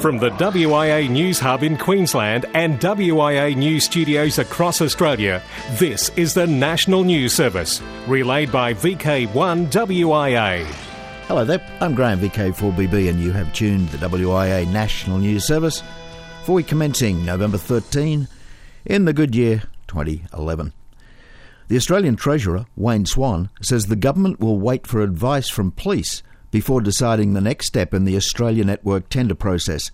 From the WIA News Hub in Queensland and WIA News studios across Australia, this is the National News Service, relayed by VK1 WIA. Hello there, I'm Graham VK4BB and you have tuned the WIA National News Service for week commencing November 13 in the good year 2011. The Australian Treasurer, Wayne Swan, says the government will wait for advice from police before deciding the next step in the Australia Network tender process.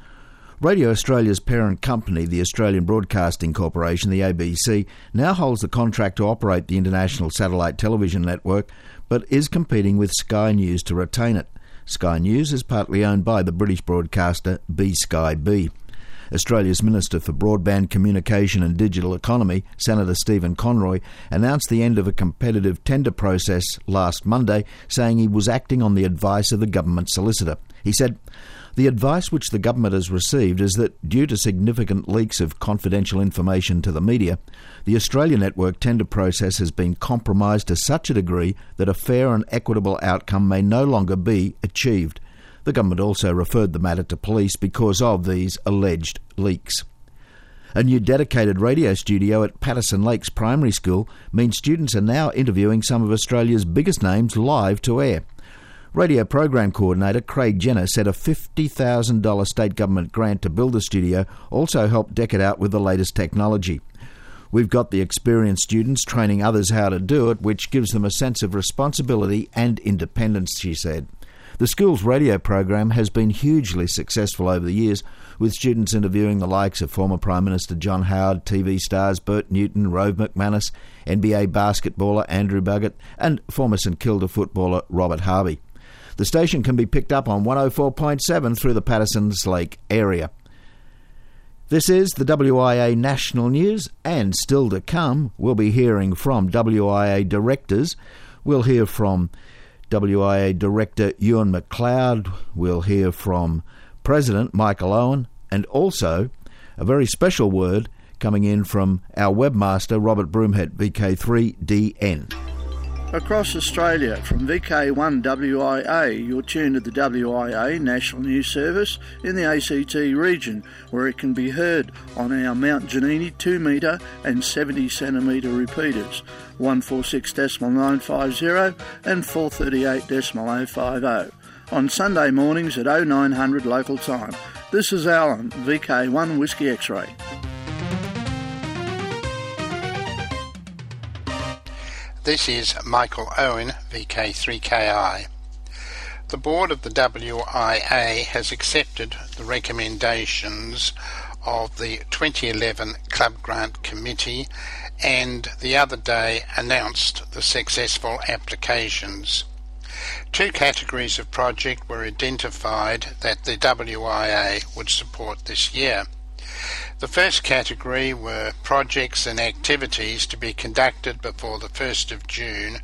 Radio Australia's parent company, the Australian Broadcasting Corporation, the ABC, now holds the contract to operate the international satellite television network, but is competing with Sky News to retain it. Sky News is partly owned by the British broadcaster B Sky B. Australia's Minister for Broadband Communication and Digital Economy, Senator Stephen Conroy, announced the end of a competitive tender process last Monday, saying he was acting on the advice of the government solicitor. He said, the advice which the government has received is that, due to significant leaks of confidential information to the media, the Australia Network tender process has been compromised to such a degree that a fair and equitable outcome may no longer be achieved. The government also referred the matter to police because of these alleged leaks. A new dedicated radio studio at Patterson Lakes Primary School means students are now interviewing some of Australia's biggest names live to air. Radio Program Coordinator Craig Jenner said a $50,000 state government grant to build the studio also helped deck it out with the latest technology. We've got the experienced students training others how to do it, which gives them a sense of responsibility and independence, she said. The school's radio program has been hugely successful over the years, with students interviewing the likes of former Prime Minister John Howard, TV stars Bert Newton, Rove McManus, NBA basketballer Andrew Bogut, and former St Kilda footballer Robert Harvey. The station can be picked up on 104.7 through the Patterson's Lake area. This is the WIA National News, and still to come, we'll be hearing from WIA directors. We'll hear from WIA Director Ewan McLeod. We'll hear from President Michael Owen, and also a very special word coming in from our webmaster Robert Broomhead, VK3DN. Across Australia, from VK1WIA, you're tuned to the WIA National News Service in the ACT region, where it can be heard on our Mount Ginini 2 metre and 70 centimetre repeaters, 146.950 and 438.050, on Sunday mornings at 0900 local time. This is Alan, VK1 Whiskey X This is Michael Owen, VK3KI. The board of the WIA has accepted the recommendations of the 2011 Club Grant Committee and the other day announced the successful applications. Two categories of project were identified that the WIA would support this year. The first category were projects and activities to be conducted before the 1st of June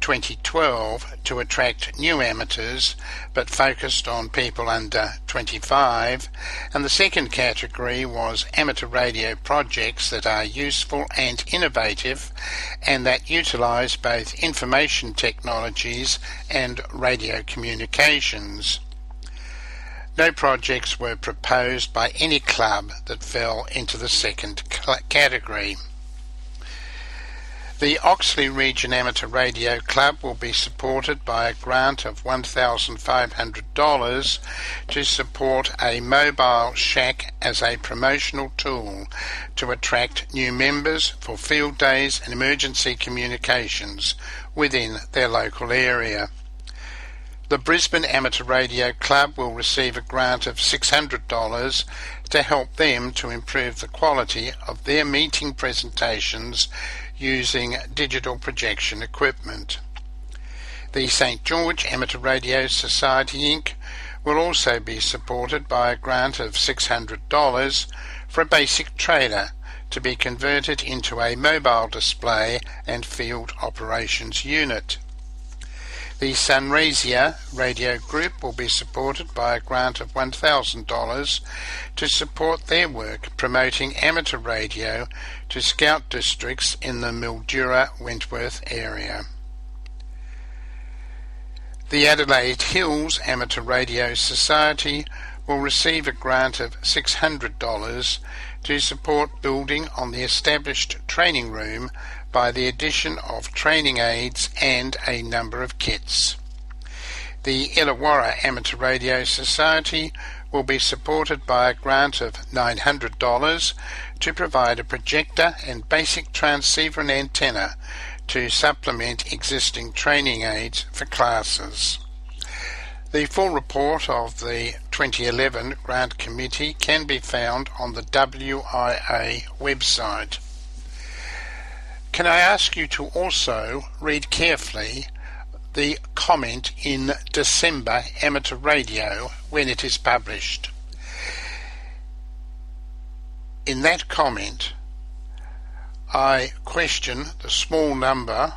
2012 to attract new amateurs but focused on people under 25 and the second category was amateur radio projects that are useful and innovative and that utilise both information technologies and radio communications. No projects were proposed by any club that fell into the second category. The Oxley Region Amateur Radio Club will be supported by a grant of $1,500 to support a mobile shack as a promotional tool to attract new members for field days and emergency communications within their local area. The Brisbane Amateur Radio Club will receive a grant of $600 to help them to improve the quality of their meeting presentations using digital projection equipment. The St George Amateur Radio Society Inc. will also be supported by a grant of $600 for a basic trailer to be converted into a mobile display and field operations unit. The Sunraysia Radio Group will be supported by a grant of $1,000 to support their work promoting amateur radio to scout districts in the Mildura Wentworth area. The Adelaide Hills Amateur Radio Society will receive a grant of $600 to support building on the established training room by the addition of training aids and a number of kits. The Illawarra Amateur Radio Society will be supported by a grant of $900 to provide a projector and basic transceiver and antenna to supplement existing training aids for classes. The full report of the 2011 Grant Committee can be found on the WIA website. Can I ask you to also read carefully the comment in December Amateur Radio when it is published? In that comment, I question the small number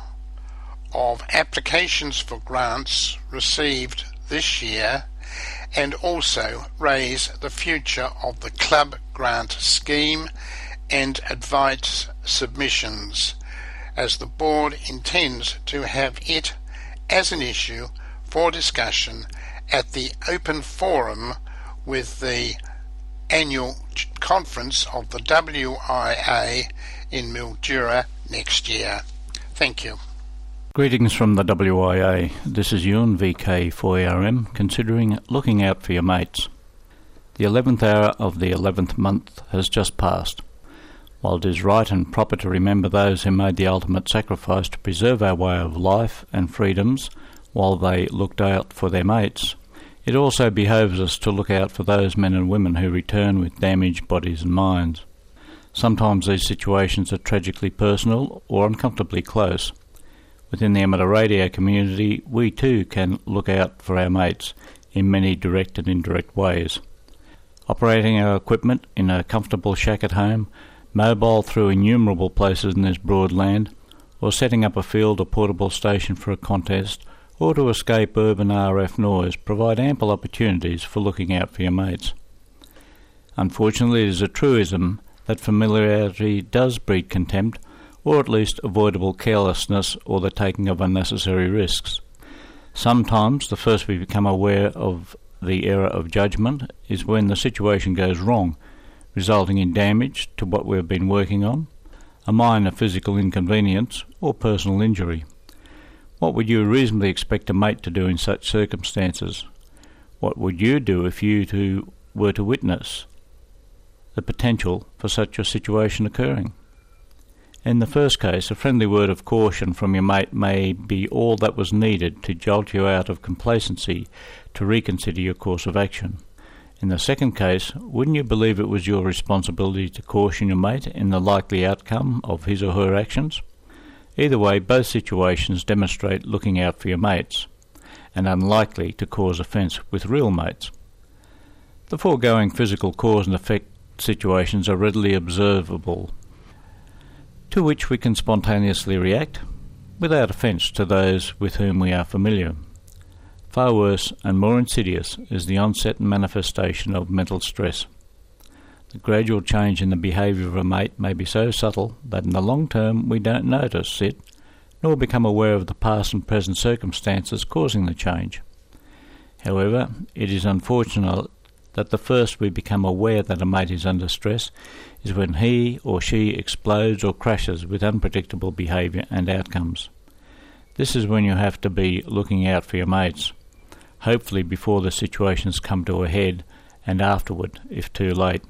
of applications for grants received this year and also raise the future of the club grant scheme and advice submissions as the board intends to have it as an issue for discussion at the open forum with the annual conference of the WIA in Mildura next year. Thank you. Greetings from the WIA. This is Ewan VK4RM, considering looking out for your mates. The 11th hour of the 11th month has just passed. While it is right and proper to remember those who made the ultimate sacrifice to preserve our way of life and freedoms while they looked out for their mates, it also behoves us to look out for those men and women who return with damaged bodies and minds. Sometimes these situations are tragically personal or uncomfortably close. Within the amateur radio community, we too can look out for our mates in many direct and indirect ways. Operating our equipment in a comfortable shack at home, mobile through innumerable places in this broad land, or setting up a field or portable station for a contest, or to escape urban RF noise provide ample opportunities for looking out for your mates. Unfortunately, it is a truism that familiarity does breed contempt or at least avoidable carelessness or the taking of unnecessary risks. Sometimes the first we become aware of the error of judgment is when the situation goes wrong, resulting in damage to what we have been working on, a minor physical inconvenience, or personal injury. What would you reasonably expect a mate to do in such circumstances? What would you do if you too were to witness the potential for such a situation occurring? In the first case, a friendly word of caution from your mate may be all that was needed to jolt you out of complacency to reconsider your course of action. In the second case, wouldn't you believe it was your responsibility to caution your mate in the likely outcome of his or her actions? Either way, both situations demonstrate looking out for your mates, and unlikely to cause offence with real mates. The foregoing physical cause and effect situations are readily observable to which we can spontaneously react without offence to those with whom we are familiar. Far worse and more insidious is the onset and manifestation of mental stress. The gradual change in the behaviour of a mate may be so subtle that in the long term we don't notice it nor become aware of the past and present circumstances causing the change. However, it is unfortunate that the first we become aware that a mate is under stress is when he or she explodes or crashes with unpredictable behaviour and outcomes. This is when you have to be looking out for your mates, hopefully before the situations come to a head and afterward, if too late.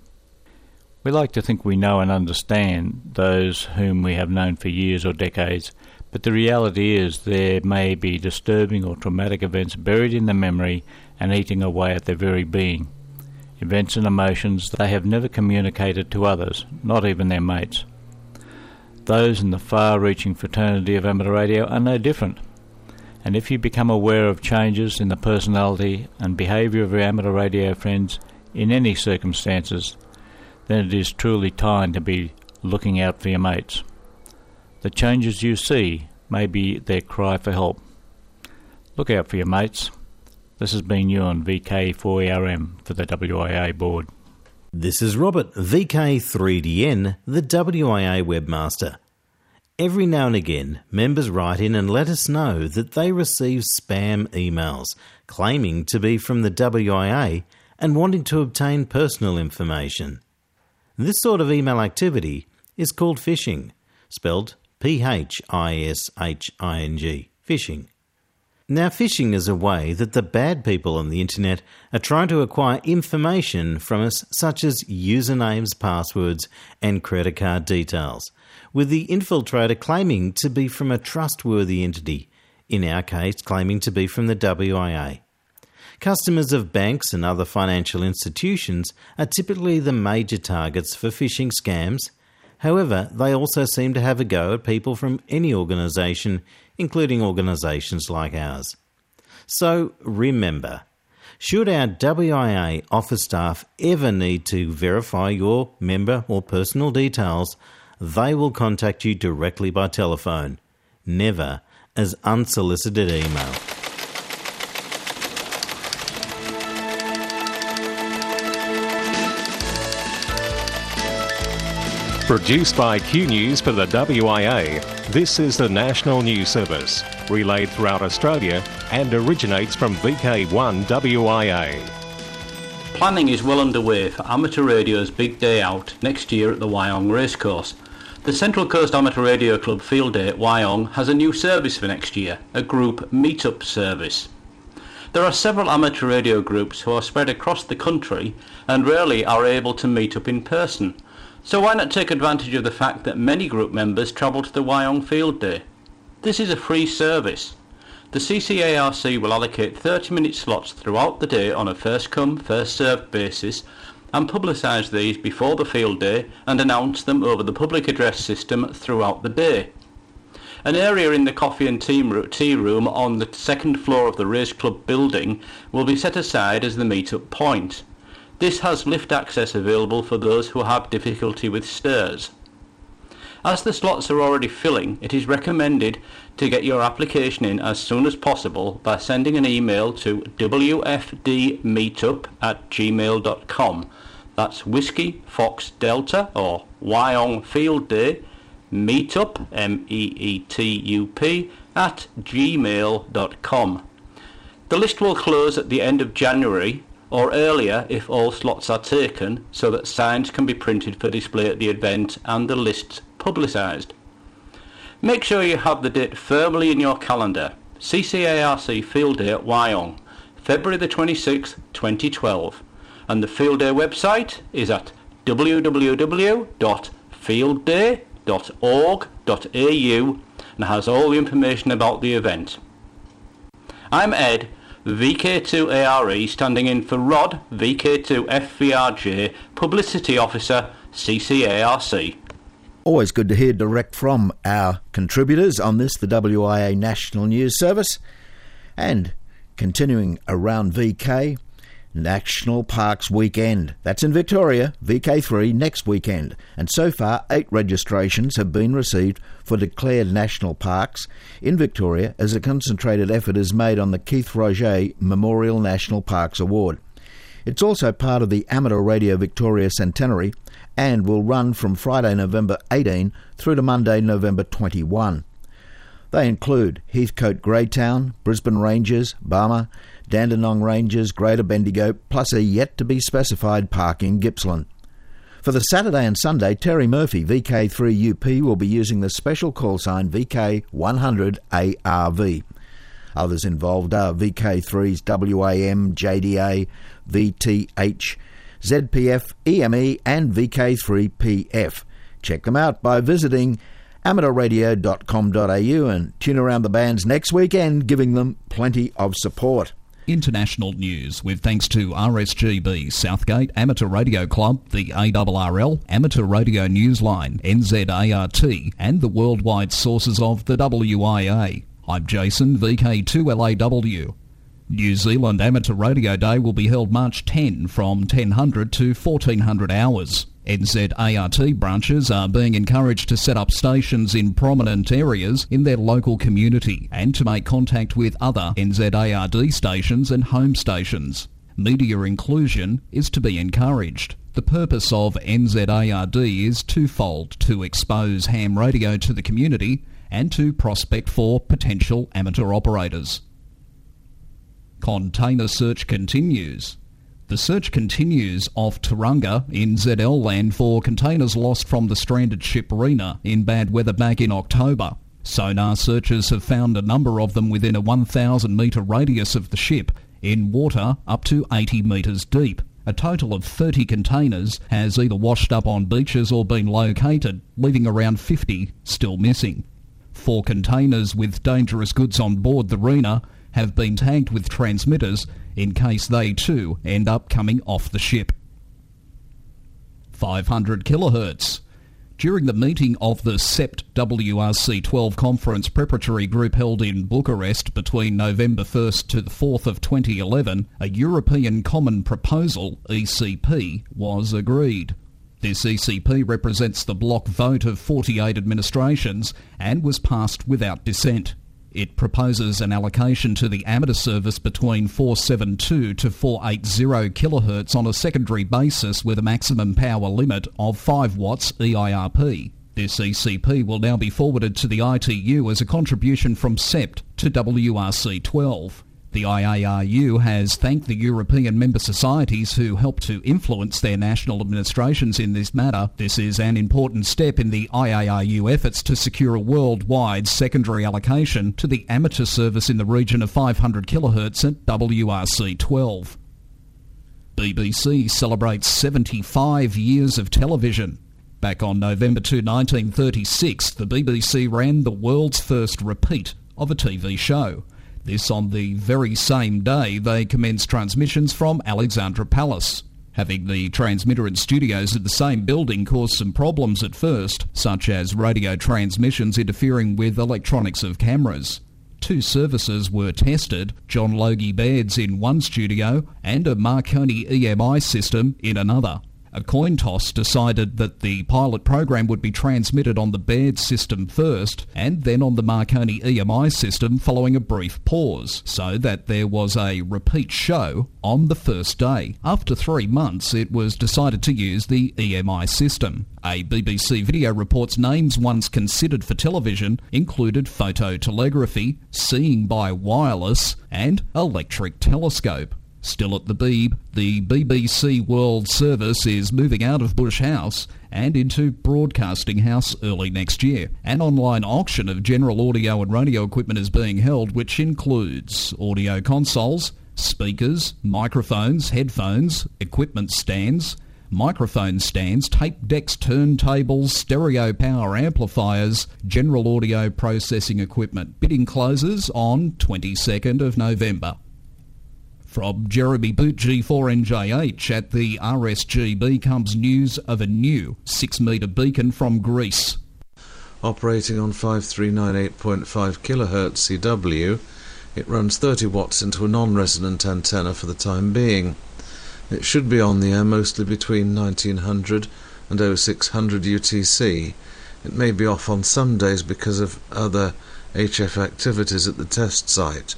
We like to think we know and understand those whom we have known for years or decades, but the reality is there may be disturbing or traumatic events buried in the memory and eating away at their very being events and emotions they have never communicated to others, not even their mates. Those in the far reaching fraternity of amateur radio are no different. And if you become aware of changes in the personality and behaviour of your amateur radio friends in any circumstances, then it is truly time to be looking out for your mates. The changes you see may be their cry for help. Look out for your mates. This has been Ewan VK4ERM, for the WIA board. This is Robert, VK3DN, the WIA webmaster. Every now and again, members write in and let us know that they receive spam emails claiming to be from the WIA and wanting to obtain personal information. This sort of email activity is called phishing, spelled P H I S H I N G, phishing. Now, phishing is a way that the bad people on the internet are trying to acquire information from us, such as usernames, passwords, and credit card details, with the infiltrator claiming to be from a trustworthy entity, in our case, claiming to be from the WIA. Customers of banks and other financial institutions are typically the major targets for phishing scams. However, they also seem to have a go at people from any organisation, including organisations like ours. So remember, should our WIA office staff ever need to verify your member or personal details, they will contact you directly by telephone, never as unsolicited email. Produced by Q News for the WIA, this is the National News Service, relayed throughout Australia and originates from VK1 WIA. Planning is well underway for Amateur Radio's big day out next year at the Wyong Racecourse. The Central Coast Amateur Radio Club Field Day at Wyong has a new service for next year, a group meet-up service. There are several amateur radio groups who are spread across the country and rarely are able to meet up in person. So why not take advantage of the fact that many group members travel to the Wyong Field Day? This is a free service. The CCARC will allocate 30 minute slots throughout the day on a first come, first served basis and publicise these before the field day and announce them over the public address system throughout the day. An area in the coffee and tea room on the second floor of the race club building will be set aside as the meet-up point. This has lift access available for those who have difficulty with stairs. As the slots are already filling, it is recommended to get your application in as soon as possible by sending an email to wfdmeetup at gmail.com. That's Whiskey Fox Delta or Wyong Field Day meetup, M-E-E-T-U-P, at gmail.com. The list will close at the end of January or earlier if all slots are taken so that signs can be printed for display at the event and the lists publicised. Make sure you have the date firmly in your calendar. CCARC Field Day at Wyong, February the 26th, 2012. And the Field Day website is at www.fieldday.org.au and has all the information about the event. I'm Ed, VK2ARE standing in for Rod, VK2FVRJ, Publicity Officer, CCARC. Always good to hear direct from our contributors on this, the WIA National News Service. And continuing around VK, National Parks Weekend. That's in Victoria, VK3 next weekend. And so far, eight registrations have been received for declared national parks in Victoria as a concentrated effort is made on the Keith Roget Memorial National Parks Award. It's also part of the Amateur Radio Victoria Centenary and will run from Friday, November 18 through to Monday, November 21. They include Heathcote Graytown, Brisbane Ranges, Barmah, Dandenong Ranges, Greater Bendigo, plus a yet to be specified park in Gippsland. For the Saturday and Sunday, Terry Murphy, VK3UP, will be using the special call sign VK100ARV. Others involved are VK3's WAM, JDA, VTH, ZPF, EME, and VK3PF. Check them out by visiting amateurradio.com.au and tune around the bands next weekend, giving them plenty of support international news with thanks to RSGB Southgate Amateur Radio Club, the ARRL, Amateur Radio Newsline, NZART, and the worldwide sources of the WIA. I'm Jason, VK2LAW. New Zealand Amateur Radio Day will be held March 10 from 1000 to 1400 hours. NZART branches are being encouraged to set up stations in prominent areas in their local community and to make contact with other NZARD stations and home stations. Media inclusion is to be encouraged. The purpose of NZARD is twofold to expose ham radio to the community and to prospect for potential amateur operators. Container search continues. The search continues off Tauranga in ZL land for containers lost from the stranded ship Rena in bad weather back in October. Sonar searchers have found a number of them within a 1,000 metre radius of the ship, in water up to 80 metres deep. A total of 30 containers has either washed up on beaches or been located, leaving around 50 still missing. Four containers with dangerous goods on board the Rena have been tagged with transmitters in case they too end up coming off the ship. 500 kilohertz. During the meeting of the CEPT WRC 12 conference preparatory group held in Bucharest between November 1st to the 4th of 2011, a European Common Proposal, ECP, was agreed. This ECP represents the block vote of 48 administrations and was passed without dissent. It proposes an allocation to the amateur service between 472 to 480 kHz on a secondary basis with a maximum power limit of 5 watts EIRP. This ECP will now be forwarded to the ITU as a contribution from CEPT to WRC 12. The IARU has thanked the European member societies who helped to influence their national administrations in this matter. This is an important step in the IARU efforts to secure a worldwide secondary allocation to the amateur service in the region of 500 kHz at WRC 12. BBC celebrates 75 years of television. Back on November 2, 1936, the BBC ran the world's first repeat of a TV show. This on the very same day they commenced transmissions from Alexandra Palace. Having the transmitter and studios at the same building caused some problems at first, such as radio transmissions interfering with electronics of cameras. Two services were tested, John Logie Baird's in one studio and a Marconi EMI system in another. A coin toss decided that the pilot program would be transmitted on the Baird system first and then on the Marconi EMI system following a brief pause, so that there was a repeat show on the first day. After three months, it was decided to use the EMI system. A BBC video reports names once considered for television included phototelegraphy, seeing by wireless, and electric telescope. Still at the Beeb, the BBC World Service is moving out of Bush House and into Broadcasting House early next year. An online auction of general audio and radio equipment is being held, which includes audio consoles, speakers, microphones, headphones, equipment stands, microphone stands, tape decks, turntables, stereo power amplifiers, general audio processing equipment. Bidding closes on 22nd of November. From Jeremy Boot G4NJH at the RSGB comes news of a new 6 metre beacon from Greece. Operating on 5398.5 kHz CW, it runs 30 watts into a non-resonant antenna for the time being. It should be on the air mostly between 1900 and 0600 UTC. It may be off on some days because of other HF activities at the test site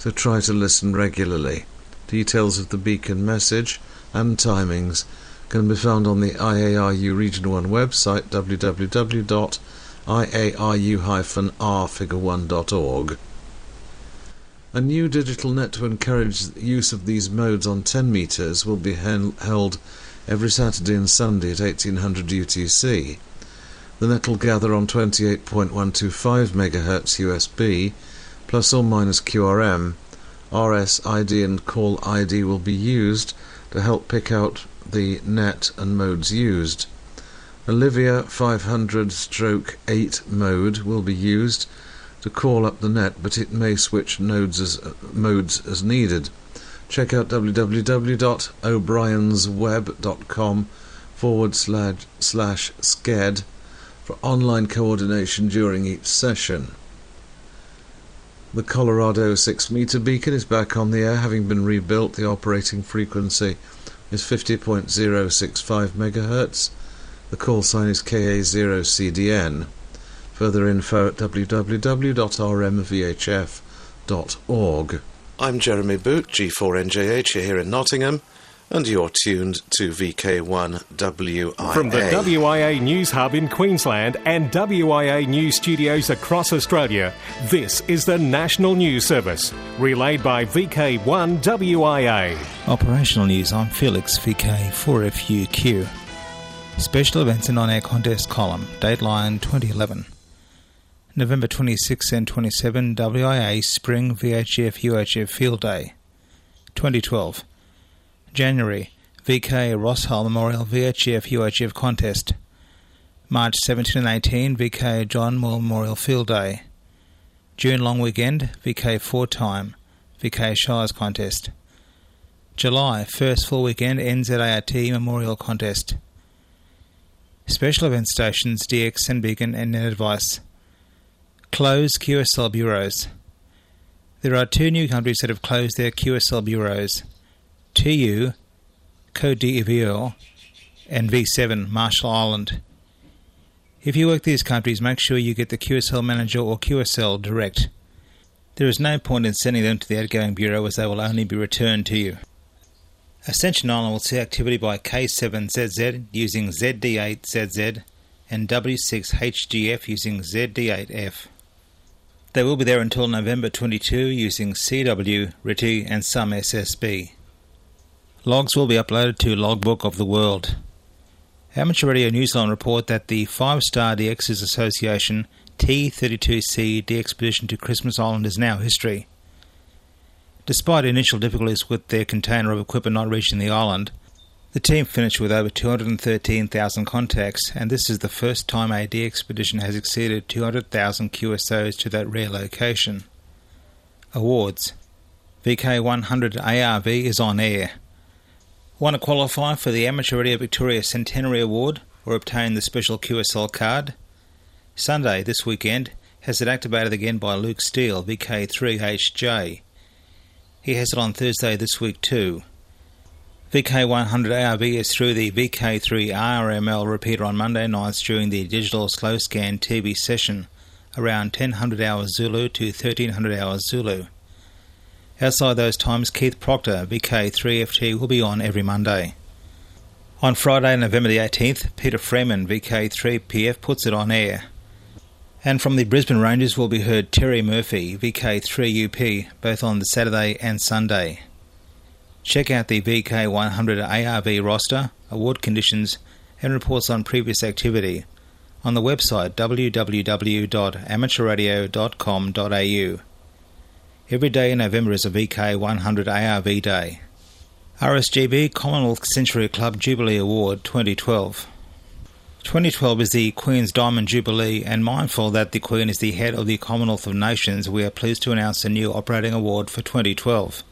so try to listen regularly. Details of the beacon message and timings can be found on the IARU Region 1 website www.iaru-r-figure1.org. A new digital net to encourage use of these modes on 10 metres will be held every Saturday and Sunday at 1800 UTC. The net will gather on 28.125 MHz USB plus or minus QRM, RSID and call ID will be used to help pick out the net and modes used. Olivia 500 stroke 8 mode will be used to call up the net, but it may switch nodes as, uh, modes as needed. Check out www.o'briensweb.com forward slash, slash SCED for online coordination during each session. The Colorado 6 meter beacon is back on the air, having been rebuilt. The operating frequency is 50.065 MHz. The call sign is KA0CDN. Further info at www.rmvhf.org. I'm Jeremy Boot, G4NJH here in Nottingham, and you're tuned to VK1WIA. From the WIA News Hub in Queensland and WIA News Studios across Australia, this is the National News Service, relayed by VK1WIA. Operational news, I'm Felix, VK4FUQ. Special events and on air contest column, dateline 2011. November 26 and 27, WIA Spring VHF UHF Field Day. 2012. January, VK Ross Hull Memorial VHF UHF Contest. March 17 and 18, VK John Moore Memorial Field Day. June Long Weekend, VK Four Time, VK Shires Contest. July, first full weekend NZART Memorial Contest. Special event stations DX and Beacon and Net Advice. Closed QSL bureaus. There are two new countries that have closed their QSL bureaus. TU, d'Ivoire, and V7, Marshall Island. If you work these countries, make sure you get the QSL manager or QSL direct. There is no point in sending them to the outgoing bureau as they will only be returned to you. Ascension Island will see activity by K7ZZ using ZD8ZZ and W6HGF using ZD8F. They will be there until November 22 using CW, RTTY, and some SSB. Logs will be uploaded to Logbook of the World. Amateur Radio Newsline report that the Five Star DXs Association T32C expedition to Christmas Island is now history. Despite initial difficulties with their container of equipment not reaching the island, the team finished with over 213,000 contacts, and this is the first time a expedition has exceeded 200,000 QSOs to that rare location. Awards VK100 ARV is on air. Want to qualify for the Amateur Radio Victoria Centenary Award or obtain the special QSL card? Sunday, this weekend, has it activated again by Luke Steele, VK3HJ. He has it on Thursday this week too. VK100 ARV is through the VK3 RML repeater on Monday nights during the digital slow scan TV session, around 1000 hours Zulu to 1300 hours Zulu. Outside those times, Keith Proctor, VK3FT, will be on every Monday. On Friday, November the 18th, Peter Freeman, VK3PF, puts it on air. And from the Brisbane Ranges will be heard Terry Murphy, VK3UP, both on the Saturday and Sunday. Check out the VK100 ARV roster, award conditions, and reports on previous activity on the website www.amateurradio.com.au. Every day in November is a VK 100 ARV Day. RSGB Commonwealth Century Club Jubilee Award 2012. 2012 is the Queen's Diamond Jubilee, and mindful that the Queen is the head of the Commonwealth of Nations, we are pleased to announce a new operating award for 2012.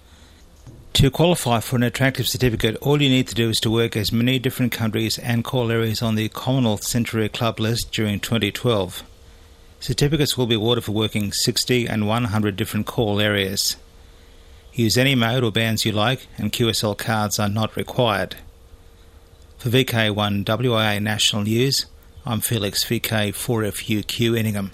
To qualify for an attractive certificate, all you need to do is to work as many different countries and call areas on the Commonwealth Century Club list during 2012. Certificates will be awarded for working 60 and 100 different call areas. Use any mode or bands you like, and QSL cards are not required. For VK1 WIA National News, I'm Felix VK4FUQ Inningham.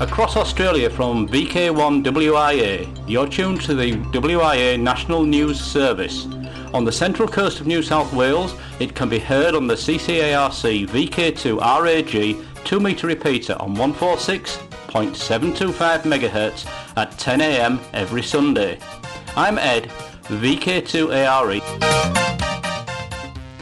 Across Australia from VK1 WIA, you're tuned to the WIA National News Service. On the central coast of New South Wales, it can be heard on the CCARC VK2 RAG 2 metre repeater on 146.725 MHz at 10am every Sunday. I'm Ed, VK2ARE.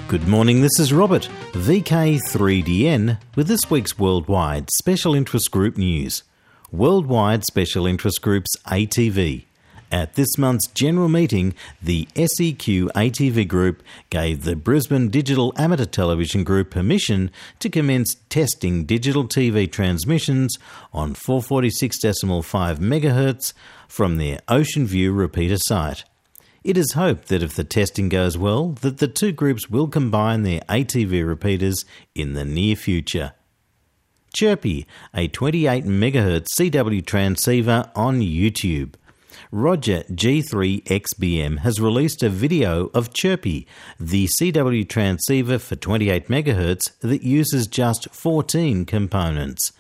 Good morning, this is Robert, VK3DN, with this week's Worldwide Special Interest Group news. Worldwide Special Interest Groups ATV. At this month's general meeting, the SEQ ATV Group gave the Brisbane Digital Amateur Television Group permission to commence testing digital TV transmissions on 446.5 MHz from their Ocean View repeater site. It is hoped that if the testing goes well, that the two groups will combine their ATV repeaters in the near future. Chirpy, a 28 MHz CW transceiver on YouTube. Roger G3XBM has released a video of Chirpy, the CW transceiver for 28 MHz that uses just 14 components.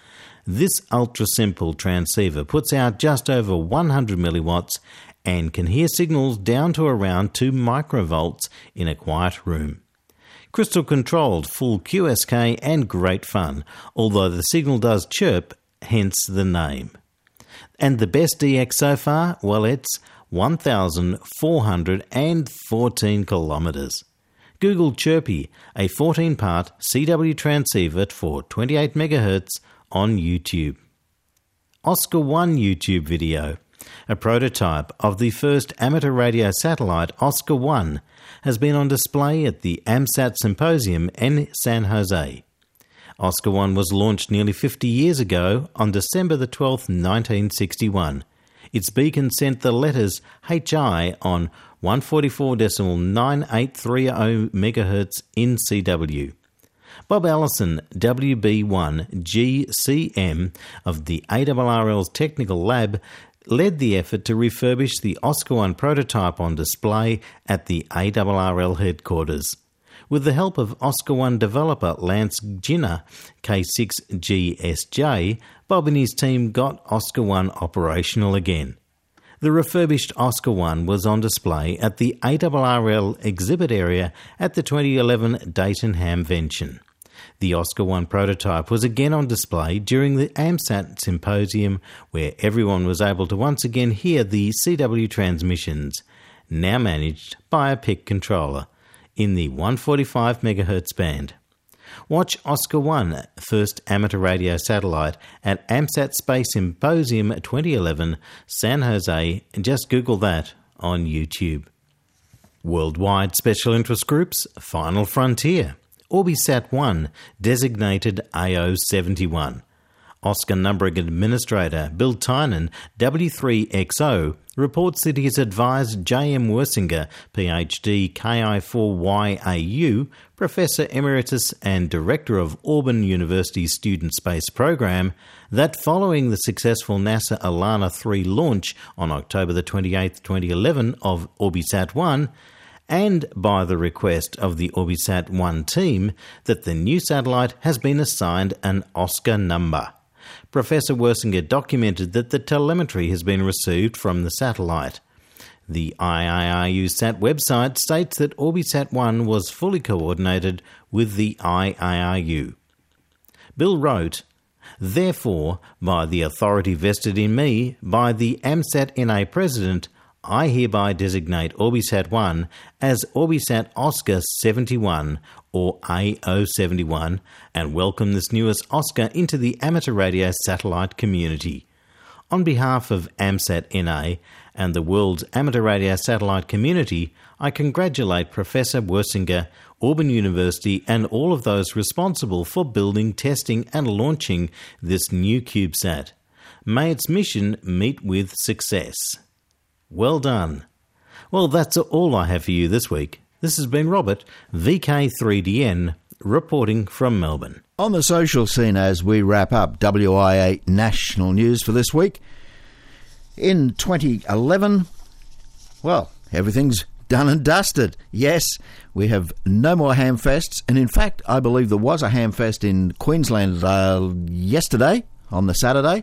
This ultra simple transceiver puts out just over 100 milliwatts and can hear signals down to around 2 microvolts in a quiet room. Crystal controlled, full QSK, and great fun, although the signal does chirp, hence the name. And the best DX so far? Well, it's 1,414 kilometres. Google Chirpy, a 14 part CW transceiver for 28 MHz on YouTube. Oscar 1 YouTube video. A prototype of the first amateur radio satellite, Oscar 1, has been on display at the AMSAT Symposium in San Jose. Oscar 1 was launched nearly 50 years ago on December the 12th, 1961. Its beacon sent the letters HI on 144.9830 MHz in CW. Bob Allison, WB1GCM of the ARRL's Technical Lab, led the effort to refurbish the Oscar 1 prototype on display at the ARRL headquarters. With the help of Oscar 1 developer Lance Ginner, K6GSJ, Bob and his team got Oscar 1 operational again. The refurbished Oscar 1 was on display at the ARRL exhibit area at the 2011 Dayton Hamvention. The Oscar 1 prototype was again on display during the AMSAT symposium, where everyone was able to once again hear the CW transmissions, now managed by a PIC controller, in the 145 MHz band. Watch Oscar 1, first amateur radio satellite, at AMSAT Space Symposium 2011, San Jose. Just Google that on YouTube. Worldwide Special Interest Groups, Final Frontier. AubieSat 1, designated AO71. Oscar numbering administrator Bill Tynan, W3XO, reports that he has advised J.M. Wersinger, PhD, KI4YAU, Professor Emeritus and Director of Auburn University's Student Space Program, that following the successful NASA ELaNa 3 launch on October 28, 2011 of AubieSat 1, and by the request of the AubieSat 1 team that the new satellite has been assigned an Oscar number. Professor Wersinger documented that the telemetry has been received from the satellite. The IARU SAT website states that AubieSat 1 was fully coordinated with the IARU. Bill wrote, Therefore, by the authority vested in me by the AMSAT NA President, I hereby designate AubieSat 1 as AubieSat Oscar 71 or AO71 and welcome this newest Oscar into the amateur radio satellite community. On behalf of AMSAT NA and the world's amateur radio satellite community, I congratulate Professor Wersinger, Auburn University, and all of those responsible for building, testing, and launching this new CubeSat. May its mission meet with success. Well done. Well, that's all I have for you this week. This has been Robert, VK3DN, reporting from Melbourne. On the social scene, as we wrap up WIA national news for this week, in 2011, well, everything's done and dusted. Yes, we have no more hamfests, and in fact, I believe there was a hamfest in Queensland uh, yesterday on the Saturday.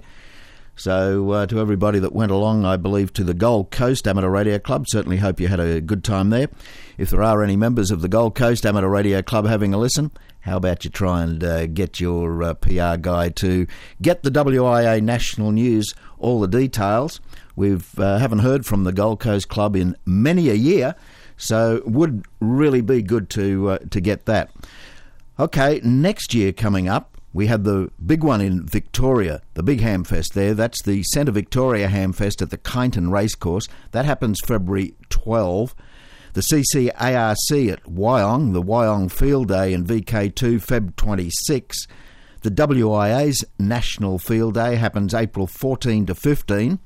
So, uh, to everybody that went along, I believe to the Gold Coast Amateur Radio Club, certainly hope you had a good time there. If there are any members of the Gold Coast Amateur Radio Club having a listen, how about you try and uh, get your uh, PR guy to get the WIA national news, all the details. We uh, haven't heard from the Gold Coast Club in many a year, so would really be good to uh, to get that. Okay, next year coming up, we had the big one in Victoria, the big hamfest there. That's the Centre Victoria Hamfest at the Kyneton Racecourse. That happens February 12. The CCARC at Wyong, the Wyong Field Day in VK2, Feb 26. The WIA's National Field Day happens April 14 to 15.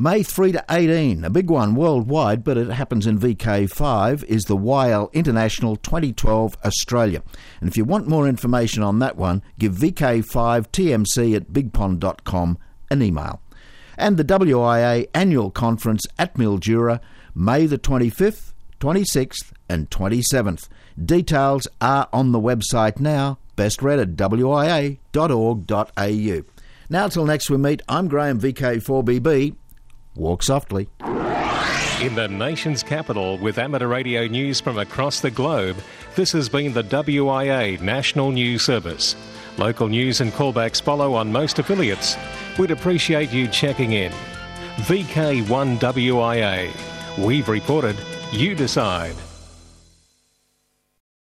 May 3 to 18, a big one worldwide, but it happens in VK5, is the YL International 2012 Australia. And if you want more information on that one, give VK5TMC at bigpond.com an email. And the WIA Annual Conference at Mildura, May the 25th, 26th, and 27th. Details are on the website now, best read at wia.org.au. Now, till next we meet, I'm Graham VK4BB. Walk softly. In the nation's capital, with amateur radio news from across the globe, this has been the WIA National News Service. Local news and callbacks follow on most affiliates. We'd appreciate you checking in. VK1WIA. We've reported, you decide.